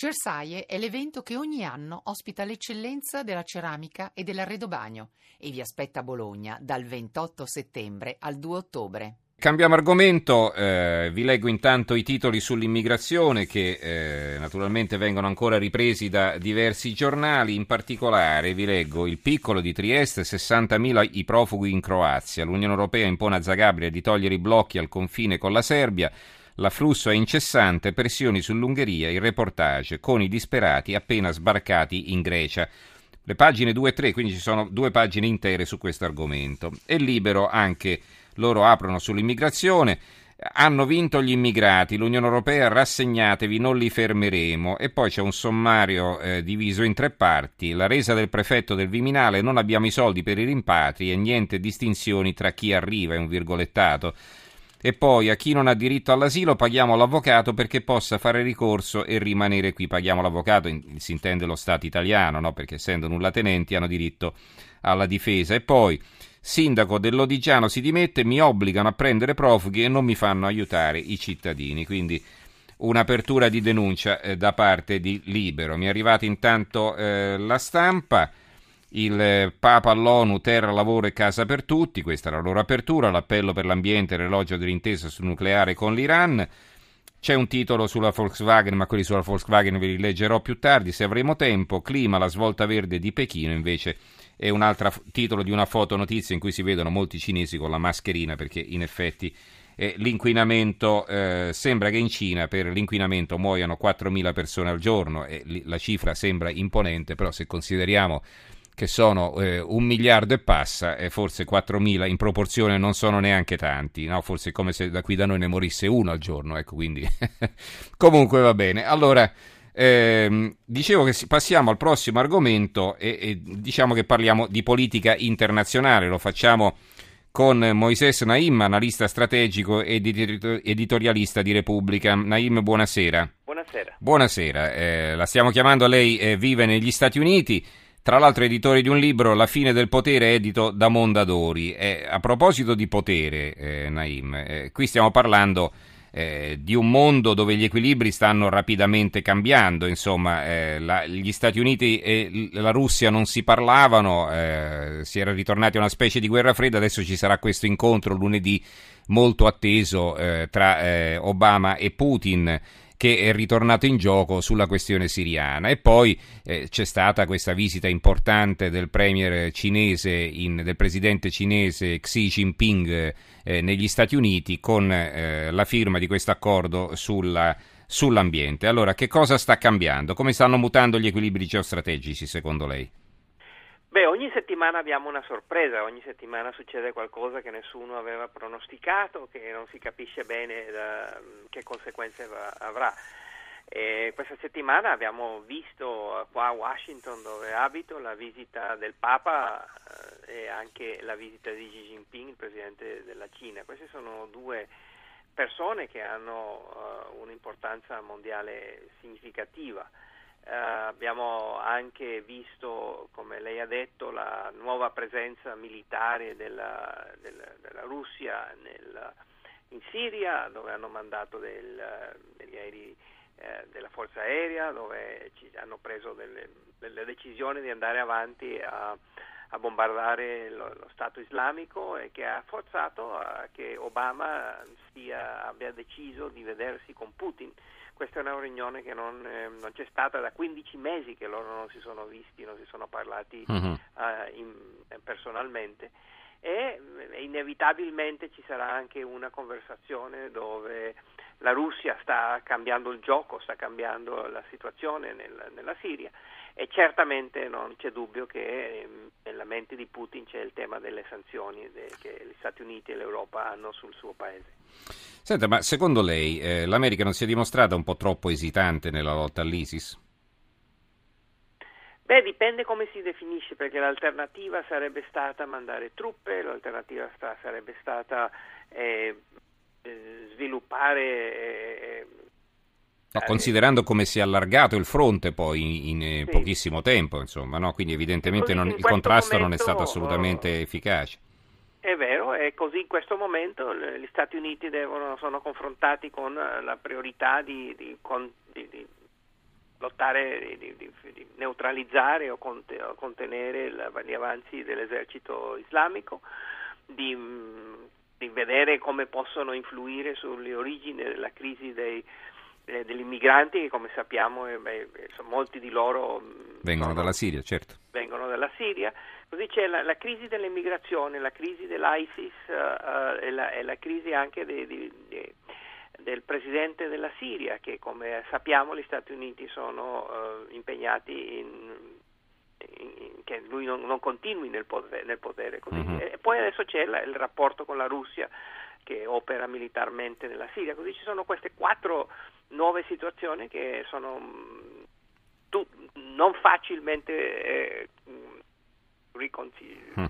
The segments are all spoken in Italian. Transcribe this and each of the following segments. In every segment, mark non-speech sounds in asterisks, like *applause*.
Cersaie è l'evento che ogni anno ospita l'eccellenza della ceramica e dell'arredobagno e vi aspetta a Bologna dal 28 settembre al 2 ottobre. Cambiamo argomento, eh, vi leggo intanto i titoli sull'immigrazione che eh, naturalmente vengono ancora ripresi da diversi giornali, in particolare vi leggo il piccolo di Trieste, 60.000 i profughi in Croazia, l'Unione Europea impone a Zagabria di togliere i blocchi al confine con la Serbia, L'afflusso è incessante, pressioni sull'Ungheria, il reportage con i disperati appena sbarcati in Grecia. Le pagine 2 e 3, quindi ci sono due pagine intere su questo argomento. E libero anche loro aprono sull'immigrazione. Hanno vinto gli immigrati, l'Unione Europea rassegnatevi, non li fermeremo. E poi c'è un sommario eh, diviso in tre parti. La resa del prefetto del Viminale, non abbiamo i soldi per i rimpatri e niente distinzioni tra chi arriva, è un virgolettato. E poi a chi non ha diritto all'asilo paghiamo l'avvocato perché possa fare ricorso e rimanere qui. Paghiamo l'avvocato, si intende lo Stato italiano, no? perché essendo nullatenenti hanno diritto alla difesa. E poi sindaco dell'Odigiano si dimette, mi obbligano a prendere profughi e non mi fanno aiutare i cittadini. Quindi un'apertura di denuncia eh, da parte di Libero. Mi è arrivata intanto eh, la stampa il Papa all'ONU, terra, lavoro e casa per tutti, questa è la loro apertura, l'appello per l'ambiente e l'elogio dell'intesa sul nucleare con l'Iran. C'è un titolo sulla Volkswagen, ma quelli sulla Volkswagen ve li leggerò più tardi se avremo tempo. Clima, la svolta verde di Pechino invece è un altro titolo di una fotonotizia in cui si vedono molti cinesi con la mascherina perché in effetti eh, l'inquinamento eh, sembra che in Cina per l'inquinamento muoiano 4.000 persone al giorno e la cifra sembra imponente, però se consideriamo che sono eh, un miliardo e passa, e forse 4.000 in proporzione non sono neanche tanti, no? forse è come se da qui da noi ne morisse uno al giorno, ecco, quindi *laughs* comunque va bene. Allora, ehm, dicevo che passiamo al prossimo argomento e, e, diciamo che parliamo di politica internazionale, lo facciamo con Moises Naim, analista strategico ed editorialista di Repubblica. Naim, buonasera. Buonasera. Buonasera, eh, la stiamo chiamando, lei eh, vive negli Stati Uniti, tra l'altro editore di un libro, La fine del potere, edito da Mondadori. Eh, a proposito di potere, eh, Naim, eh, qui stiamo parlando eh, di un mondo dove gli equilibri stanno rapidamente cambiando, insomma, eh, la, gli Stati Uniti e la Russia non si parlavano, eh, si era ritornati a una specie di guerra fredda, adesso ci sarà questo incontro lunedì molto atteso tra Obama e Putin che è ritornato in gioco sulla questione siriana. E poi eh, c'è stata questa visita importante del premier cinese, in, del presidente cinese Xi Jinping eh, negli Stati Uniti con eh, la firma di questo accordo sulla, sull'ambiente. Allora, che cosa sta cambiando? Come stanno mutando gli equilibri geostrategici secondo lei? Beh, ogni settimana abbiamo una sorpresa, ogni settimana succede qualcosa che nessuno aveva pronosticato, che non si capisce bene da, che conseguenze va, avrà. E questa settimana abbiamo visto qua a Washington, dove abito, la visita del Papa eh, e anche la visita di Xi Jinping, il presidente della Cina. Queste sono due persone che hanno uh, un'importanza mondiale significativa. Uh, abbiamo anche visto, come lei ha detto, la nuova presenza militare della, della, della Russia nel, in Siria, dove hanno mandato del, degli aerei eh, della forza aerea, dove ci, hanno preso delle, delle, decisioni di andare avanti a, a bombardare lo, lo, Stato islamico e che ha forzato a che Obama sia, abbia deciso di vedersi con Putin questa è una riunione che non, eh, non, c'è stata da 15 mesi che loro non si sono visti, non si sono parlati uh-huh. uh, in, eh, personalmente e eh, inevitabilmente ci sarà anche una conversazione dove la Russia sta cambiando il gioco, sta cambiando la situazione nel, nella Siria e certamente non c'è dubbio che eh, nella mente di Putin c'è il tema delle sanzioni che gli Stati Uniti e l'Europa hanno sul suo paese. Senta, ma secondo lei eh, l'America non si è dimostrata un po' troppo esitante nella lotta all'ISIS? Beh, dipende come si definisce, perché l'alternativa sarebbe stata mandare truppe, l'alternativa sta, sarebbe stata eh, eh sviluppare eh, No, considerando come si è allargato il fronte poi in, in sì. pochissimo tempo, insomma, no? quindi evidentemente non, il contrasto momento, non è stato assolutamente oh, efficace. È vero, e così in questo momento gli Stati Uniti devono, sono confrontati con la priorità di, di, di, di lottare, di, di, di, neutralizzare o, contenere gli avanzi dell'esercito islamico, di, di, vedere come possono influire sulle origini della crisi dei, eh, degli immigranti che come sappiamo eh, beh, molti di loro vengono sono, dalla Siria, certo. Vengono dalla Siria. Così c'è la, la crisi dell'immigrazione, la crisi dell'ISIS uh, e, la, e, la, crisi anche di, di, di, del presidente della Siria che come sappiamo gli Stati Uniti sono uh, impegnati in, in, che lui non, non continui nel potere. Nel potere mm-hmm. E poi adesso c'è la, il rapporto con la Russia che opera militarmente nella Siria, così ci sono queste quattro nuove situazioni che sono mm, tu, non facilmente eh, riconcil- mm.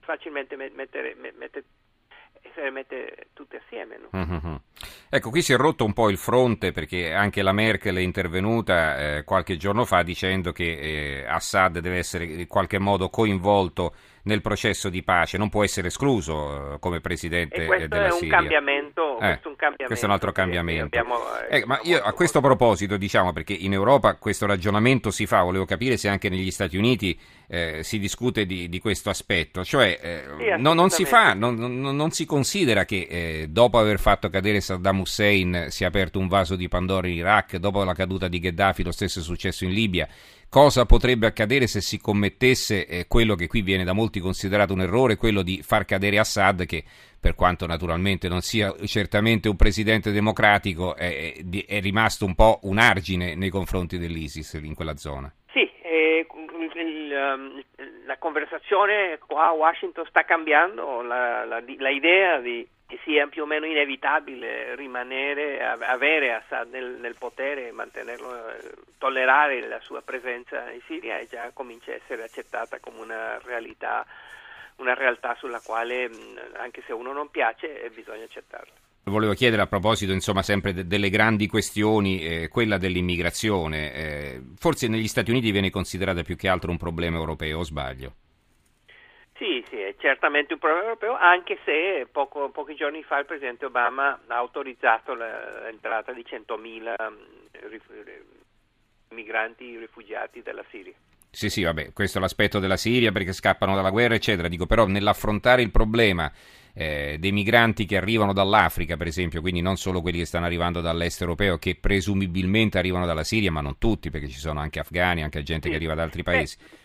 facilmente mettere, mettere essere mette tutte assieme. No? Mm-hmm. Ecco, qui si è rotto un po' il fronte perché anche la Merkel è intervenuta eh, qualche giorno fa dicendo che eh, Assad deve essere in qualche modo coinvolto nel processo di pace, non può essere escluso eh, come presidente della Siria. Cambiamento, eh, questo, è un cambiamento, questo è un altro cambiamento. Abbiamo, eh, ma io a questo proposito, diciamo, perché in Europa questo ragionamento si fa, volevo capire se anche negli Stati Uniti eh, si discute di, di, questo aspetto, cioè eh, sì, no, non si fa, non, non, non si considera che eh, dopo aver fatto cadere Saddam Hussein si è aperto un vaso di Pandora in Iraq, dopo la caduta di Gheddafi lo stesso è successo in Libia, cosa potrebbe accadere se si commettesse eh, quello che qui viene da molti considerato un errore, quello di far cadere Assad, che per quanto naturalmente non sia certamente un presidente democratico, è, è rimasto un po' un argine nei confronti dell'ISIS in quella zona. Sì, eh, um, la conversazione qua a Washington sta cambiando, la, la, la idea di che sia più o meno inevitabile rimanere, avere Assad nel, nel potere, eh, tollerare la sua presenza in Siria e già comincia a essere accettata come una realtà, una realtà sulla quale anche se uno non piace eh, bisogna accettarla. Volevo chiedere a proposito, insomma, sempre de- delle grandi questioni, eh, quella dell'immigrazione. Eh, forse negli Stati Uniti viene considerata più che altro un problema europeo, o sbaglio? Sì, sì, è certamente un problema europeo, anche se poco, pochi giorni fa il Presidente Obama ha autorizzato l'entrata di 100.000 mm, migranti rifugiati dalla Siria. Sì, sì, vabbè, questo è l'aspetto della Siria perché scappano dalla guerra, eccetera. Dico però nell'affrontare il problema eh, dei migranti che arrivano dall'Africa, per esempio, quindi non solo quelli che stanno arrivando dall'est europeo, che presumibilmente arrivano dalla Siria, ma non tutti, perché ci sono anche afghani, anche gente che arriva da altri paesi. Beh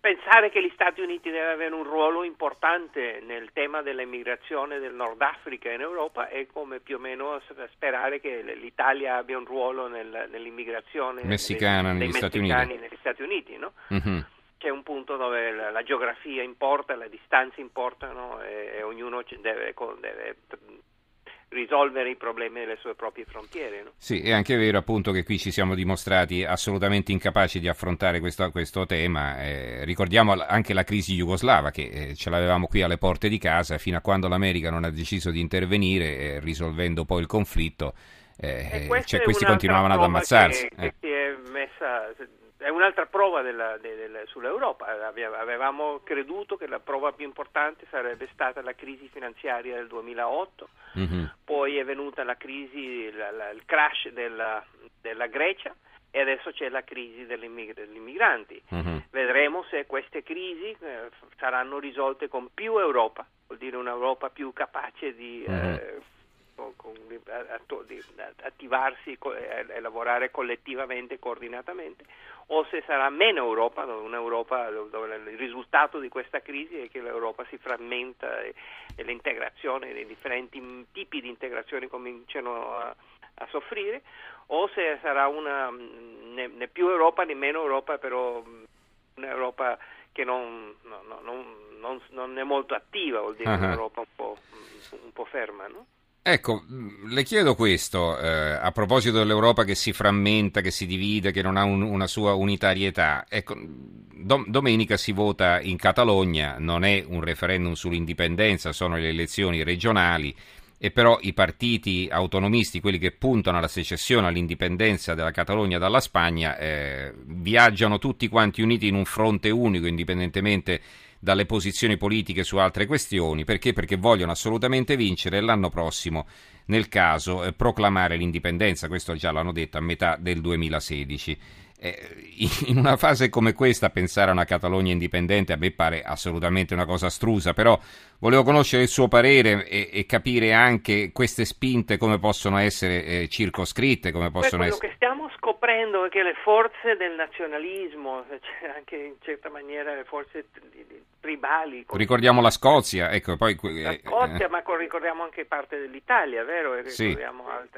pensare che gli Stati Uniti devono avere un ruolo importante nel tema dell'immigrazione del Nord Africa in Europa è come più o meno sperare che l'Italia abbia un ruolo nel, nell'immigrazione messicana dei, negli, Stati negli Stati Uniti. No? Mm-hmm. C'è un punto dove la, la, geografia importa, le distanze importano e, e ognuno deve, deve risolvere i problemi delle sue proprie frontiere. No? Sì, è anche vero appunto che qui ci siamo dimostrati assolutamente incapaci di affrontare questo, questo tema. Eh, ricordiamo anche la crisi jugoslava che eh, ce l'avevamo qui alle porte di casa fino a quando l'America non ha deciso di intervenire eh, risolvendo poi il conflitto. Eh, cioè, questi continuavano ad ammazzarsi. Che, che eh. si è messa è un'altra prova della, della, sull'Europa. Avevamo creduto che la prova più importante sarebbe stata la crisi finanziaria del 2008, mm-hmm. poi è venuta la crisi, la, la, il crash della, della, Grecia e adesso c'è la crisi degli immigranti. Mm-hmm. Vedremo se queste crisi eh, saranno risolte con più Europa, vuol dire un'Europa più capace di... Mm-hmm. Eh, attivarsi e lavorare collettivamente, coordinatamente, o se sarà meno Europa, un'Europa dove il risultato di questa crisi è che l'Europa si frammenta e, e l'integrazione, i differenti tipi di integrazione cominciano a, a soffrire, o se sarà una, né, né, più Europa né meno Europa, però un'Europa che non, no, no, non, non è molto attiva, vuol dire uh-huh. un'Europa un po', un po ferma. No? Ecco, mm, le chiedo questo eh, a proposito dell'Europa che si frammenta, che si divide, che non ha un, una sua unitarietà. Ecco, dom- domenica si vota in Catalogna, non è un referendum sull'indipendenza, sono le elezioni regionali e però i partiti autonomisti, quelli che puntano alla secessione, all'indipendenza della Catalogna dalla Spagna, eh, viaggiano tutti quanti uniti in un fronte unico, indipendentemente dalle posizioni politiche su altre questioni. Perché? Perché vogliono assolutamente vincere e l'anno prossimo nel caso eh, proclamare l'indipendenza, questo già l'hanno detto a metà del 2016. Eh, in una fase come questa pensare a una Catalogna indipendente a me pare assolutamente una cosa astrusa, però volevo conoscere il suo parere e, e capire anche queste spinte come possono essere eh, circoscritte, come possono Beh, essere... che stiamo scoprendo è che le forze del nazionalismo, *laughs* cioè anche in certa maniera le forze tribali... Ricordiamo la Scozia, ecco, poi... La eh, Scozia, eh, ma ricordiamo anche parte dell'Italia, vero? E ricordiamo sì.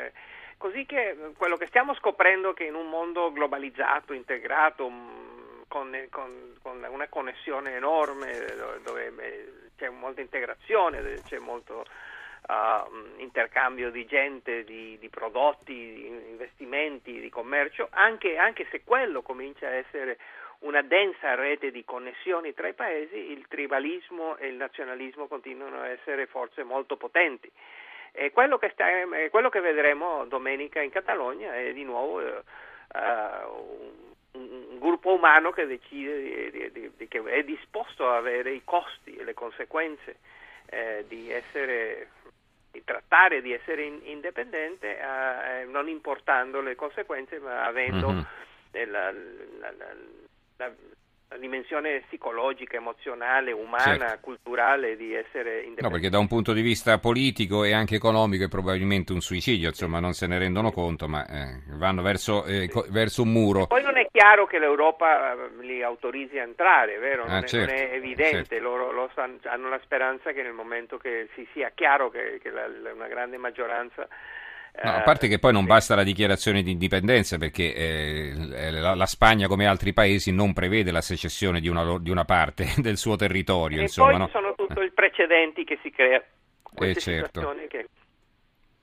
Così che eh, quello che stiamo scoprendo è che in un mondo globalizzato, integrato, mm, con, con, con una connessione enorme, dove, dove eh, c'è molta integrazione, c'è molto uh, intercambio di gente, di, di, prodotti, di investimenti, di commercio, anche, anche se quello comincia a essere una densa rete di connessioni tra i paesi, il tribalismo e il nazionalismo continuano a essere forze molto potenti. E quello che, sta, quello che vedremo domenica in Catalogna è di nuovo uh, un, un, gruppo umano che decide di, di, di, che è disposto a avere i costi e le conseguenze eh, di essere di trattare di essere in, indipendente eh, non importando le conseguenze ma avendo mm-hmm. la, la, la, la dimensione psicologica, emozionale, umana, certo. culturale di essere indipendenti. No, perché da un punto di vista politico e anche economico è probabilmente un suicidio, insomma, non se ne rendono conto, ma eh, vanno verso, eh, co- verso, un muro. E poi non è chiaro che l'Europa eh, li autorizzi a entrare, vero? Non, ah, è, certo, non è, evidente, certo. loro lo san, hanno la speranza che nel momento che si sia chiaro che, che la, una grande maggioranza No, a parte che poi non basta la dichiarazione di indipendenza perché eh, la, la, Spagna come altri paesi non prevede la secessione di una, di una parte *laughs* del suo territorio. E insomma, poi no? sono tutti i precedenti che si crea. Eh, certo. Che...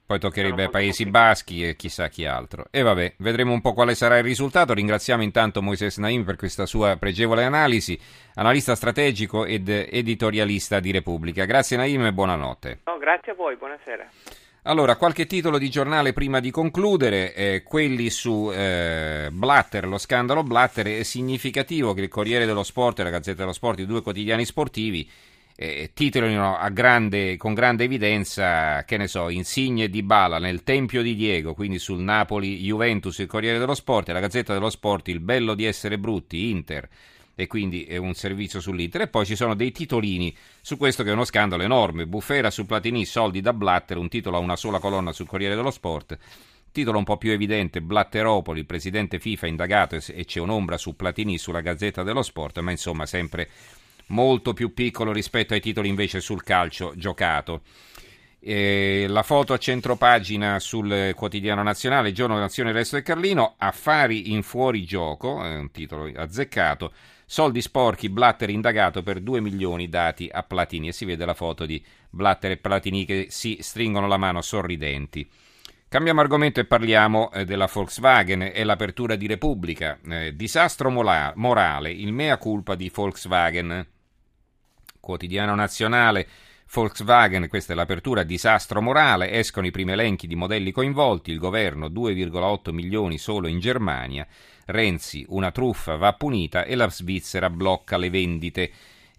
Poi toccherebbe ai Paesi Baschi e chissà chi altro. E vabbè, vedremo un po' quale sarà il risultato. Ringraziamo intanto Moises Naim per questa sua pregevole analisi, analista strategico ed editorialista di Repubblica. Grazie Naim e buonanotte. No, grazie a voi, buonasera. Allora, qualche titolo di giornale prima di concludere, eh, quelli su eh, Blatter, lo scandalo Blatter, è significativo che il Corriere dello Sport e la Gazzetta dello Sport, i due quotidiani sportivi, eh, titolino grande, con grande evidenza, che ne so, Insigne di Bala nel Tempio di Diego, quindi sul Napoli Juventus, il Corriere dello Sport e la Gazzetta dello Sport, il bello di essere brutti, Inter e quindi è un servizio sull'Inter. E poi ci sono dei titolini su questo che è uno scandalo enorme. Bufera su Platini, soldi da Blatter, un titolo a una sola colonna sul Corriere dello Sport. Titolo un po' più evidente, Blatteropoli, presidente FIFA indagato e c'è un'ombra su Platini sulla Gazzetta dello Sport, ma insomma sempre molto più piccolo rispetto ai titoli invece sul calcio giocato. Eh, la foto a centropagina sul quotidiano nazionale, Giorno Nazione Resto del Carlino, Affari in fuorigioco, è un titolo azzeccato, Soldi sporchi, Blatter indagato per 2 milioni dati a Platini e si vede la foto di Blatter e Platini che si stringono la mano sorridenti. Cambiamo argomento e parliamo eh, della Volkswagen e l'apertura di Repubblica. Eh, disastro morale, il mea culpa di Volkswagen. Quotidiano nazionale. Volkswagen, questa è l'apertura, disastro morale, escono i primi elenchi di modelli coinvolti, il governo 2,8 milioni solo in Germania, Renzi, una truffa va punita e la Svizzera blocca le vendite.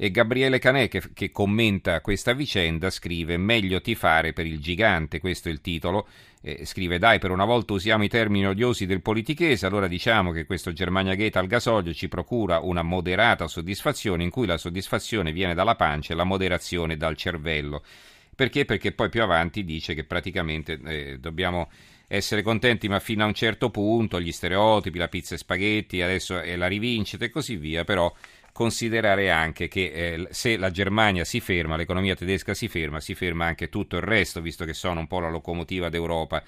E Gabriele Canè, che, che, commenta questa vicenda, scrive: Meglio tifare per il gigante, questo è il titolo. Eh, scrive: Dai, per una volta usiamo i termini odiosi del politichese, allora diciamo che questo Germania Gate al gasolio ci procura una moderata soddisfazione, in cui la soddisfazione viene dalla pancia e la moderazione dal cervello. Perché? Perché poi più avanti dice che praticamente eh, dobbiamo essere contenti, ma fino a un certo punto, gli stereotipi, la pizza e spaghetti, adesso è la rivincita e così via, però considerare anche che eh, se la Germania si ferma, l'economia tedesca si ferma, si ferma anche tutto il resto, visto che sono un po' la locomotiva d'Europa.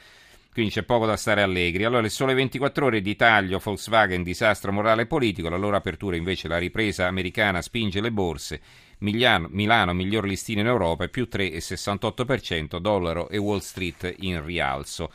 Quindi c'è poco da stare allegri. Allora, le sole 24 ore di taglio, Volkswagen, disastro morale e politico, la loro apertura invece, la ripresa americana spinge le borse. Milano, Milano miglior listino in Europa, più 3,68%, dollaro e Wall Street in rialzo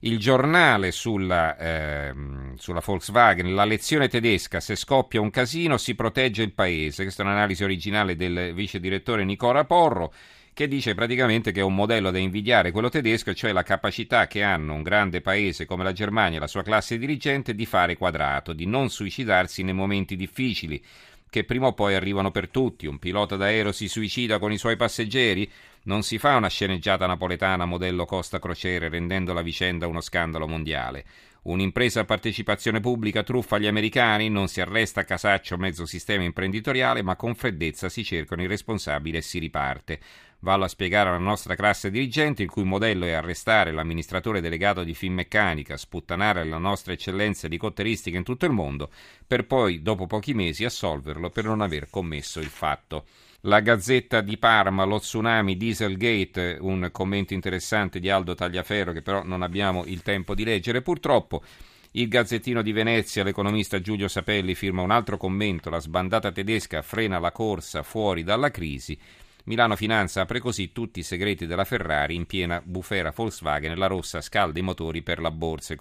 il giornale sulla, eh, sulla, Volkswagen, la lezione tedesca, se scoppia un casino si protegge il paese. Questa è un'analisi originale del vice direttore Nicola Porro che dice praticamente che è un modello da invidiare quello tedesco, cioè la capacità che hanno un grande paese come la Germania e la sua classe dirigente di fare quadrato, di non suicidarsi nei momenti difficili, che prima o poi arrivano per tutti. Un pilota d'aereo si suicida con i suoi passeggeri? Non si fa una sceneggiata napoletana modello Costa Crociere rendendo la vicenda uno scandalo mondiale. Un'impresa a partecipazione pubblica truffa gli americani, non si arresta a casaccio mezzo sistema imprenditoriale, ma con freddezza si cercano i responsabili e si riparte. Vallo a spiegare alla nostra classe dirigente, il cui modello è arrestare l'amministratore delegato di Finmeccanica, sputtanare la nostra eccellenza di cotteristica in tutto il mondo, per poi, dopo pochi mesi, assolverlo per non aver commesso il fatto. La Gazzetta di Parma, lo tsunami Dieselgate, un commento interessante di Aldo Tagliaferro che però non abbiamo il tempo di leggere purtroppo. Il Gazzettino di Venezia, l'economista Giulio Sapelli firma un altro commento, la sbandata tedesca frena la corsa fuori dalla crisi. Milano Finanza apre così tutti i segreti della Ferrari in piena bufera Volkswagen, la rossa scalda i motori per la borsa, il,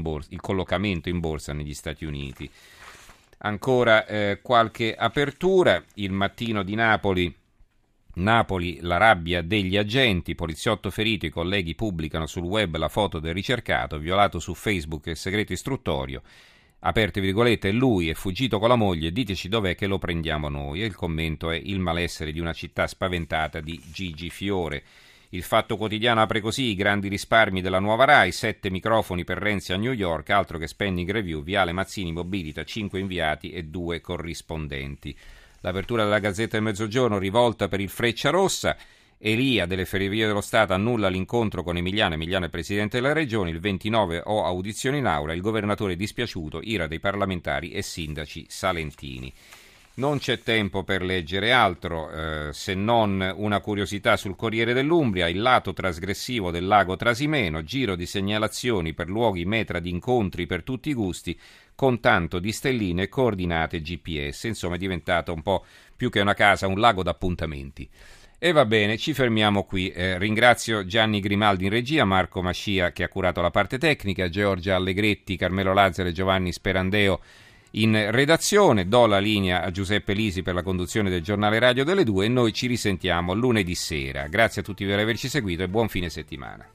borsa, il collocamento in borsa negli Stati Uniti. Ancora eh, qualche apertura. Il mattino di Napoli. Napoli, la rabbia degli agenti, poliziotto ferito, i colleghi pubblicano sul web la foto del ricercato, violato su Facebook il segreto istruttorio, aperte virgolette, lui è fuggito con la moglie, diteci dov'è che lo prendiamo noi. E il commento è il malessere di una città spaventata di Gigi Fiore. Il Fatto Quotidiano apre così i grandi risparmi della nuova RAI, sette microfoni per Renzi a New York, altro che spending review, Viale Mazzini mobilita cinque inviati e due corrispondenti. L'apertura della Gazzetta del Mezzogiorno rivolta per il Freccia Rossa. Elia delle Ferrovie dello Stato annulla l'incontro con Emiliano, Emiliano è presidente della regione, il 29 ho audizione in aula, il governatore dispiaciuto, ira dei parlamentari e sindaci salentini. Non c'è tempo per leggere altro eh, se non una curiosità sul Corriere dell'Umbria, il lato trasgressivo del lago Trasimeno, giro di segnalazioni per luoghi metra di incontri per tutti i gusti, con tanto di stelline coordinate GPS. Insomma, è diventato un po' più che una casa, un lago d'appuntamenti. E va bene, ci fermiamo qui. Eh, ringrazio Gianni Grimaldi in regia, Marco Mascia che ha curato la parte tecnica, Giorgia Allegretti, Carmelo Lazzaro e Giovanni Sperandeo in redazione. Do la linea a Giuseppe Lisi per la conduzione del giornale radio delle due e noi ci risentiamo lunedì sera. Grazie a tutti per averci seguito e buon fine settimana.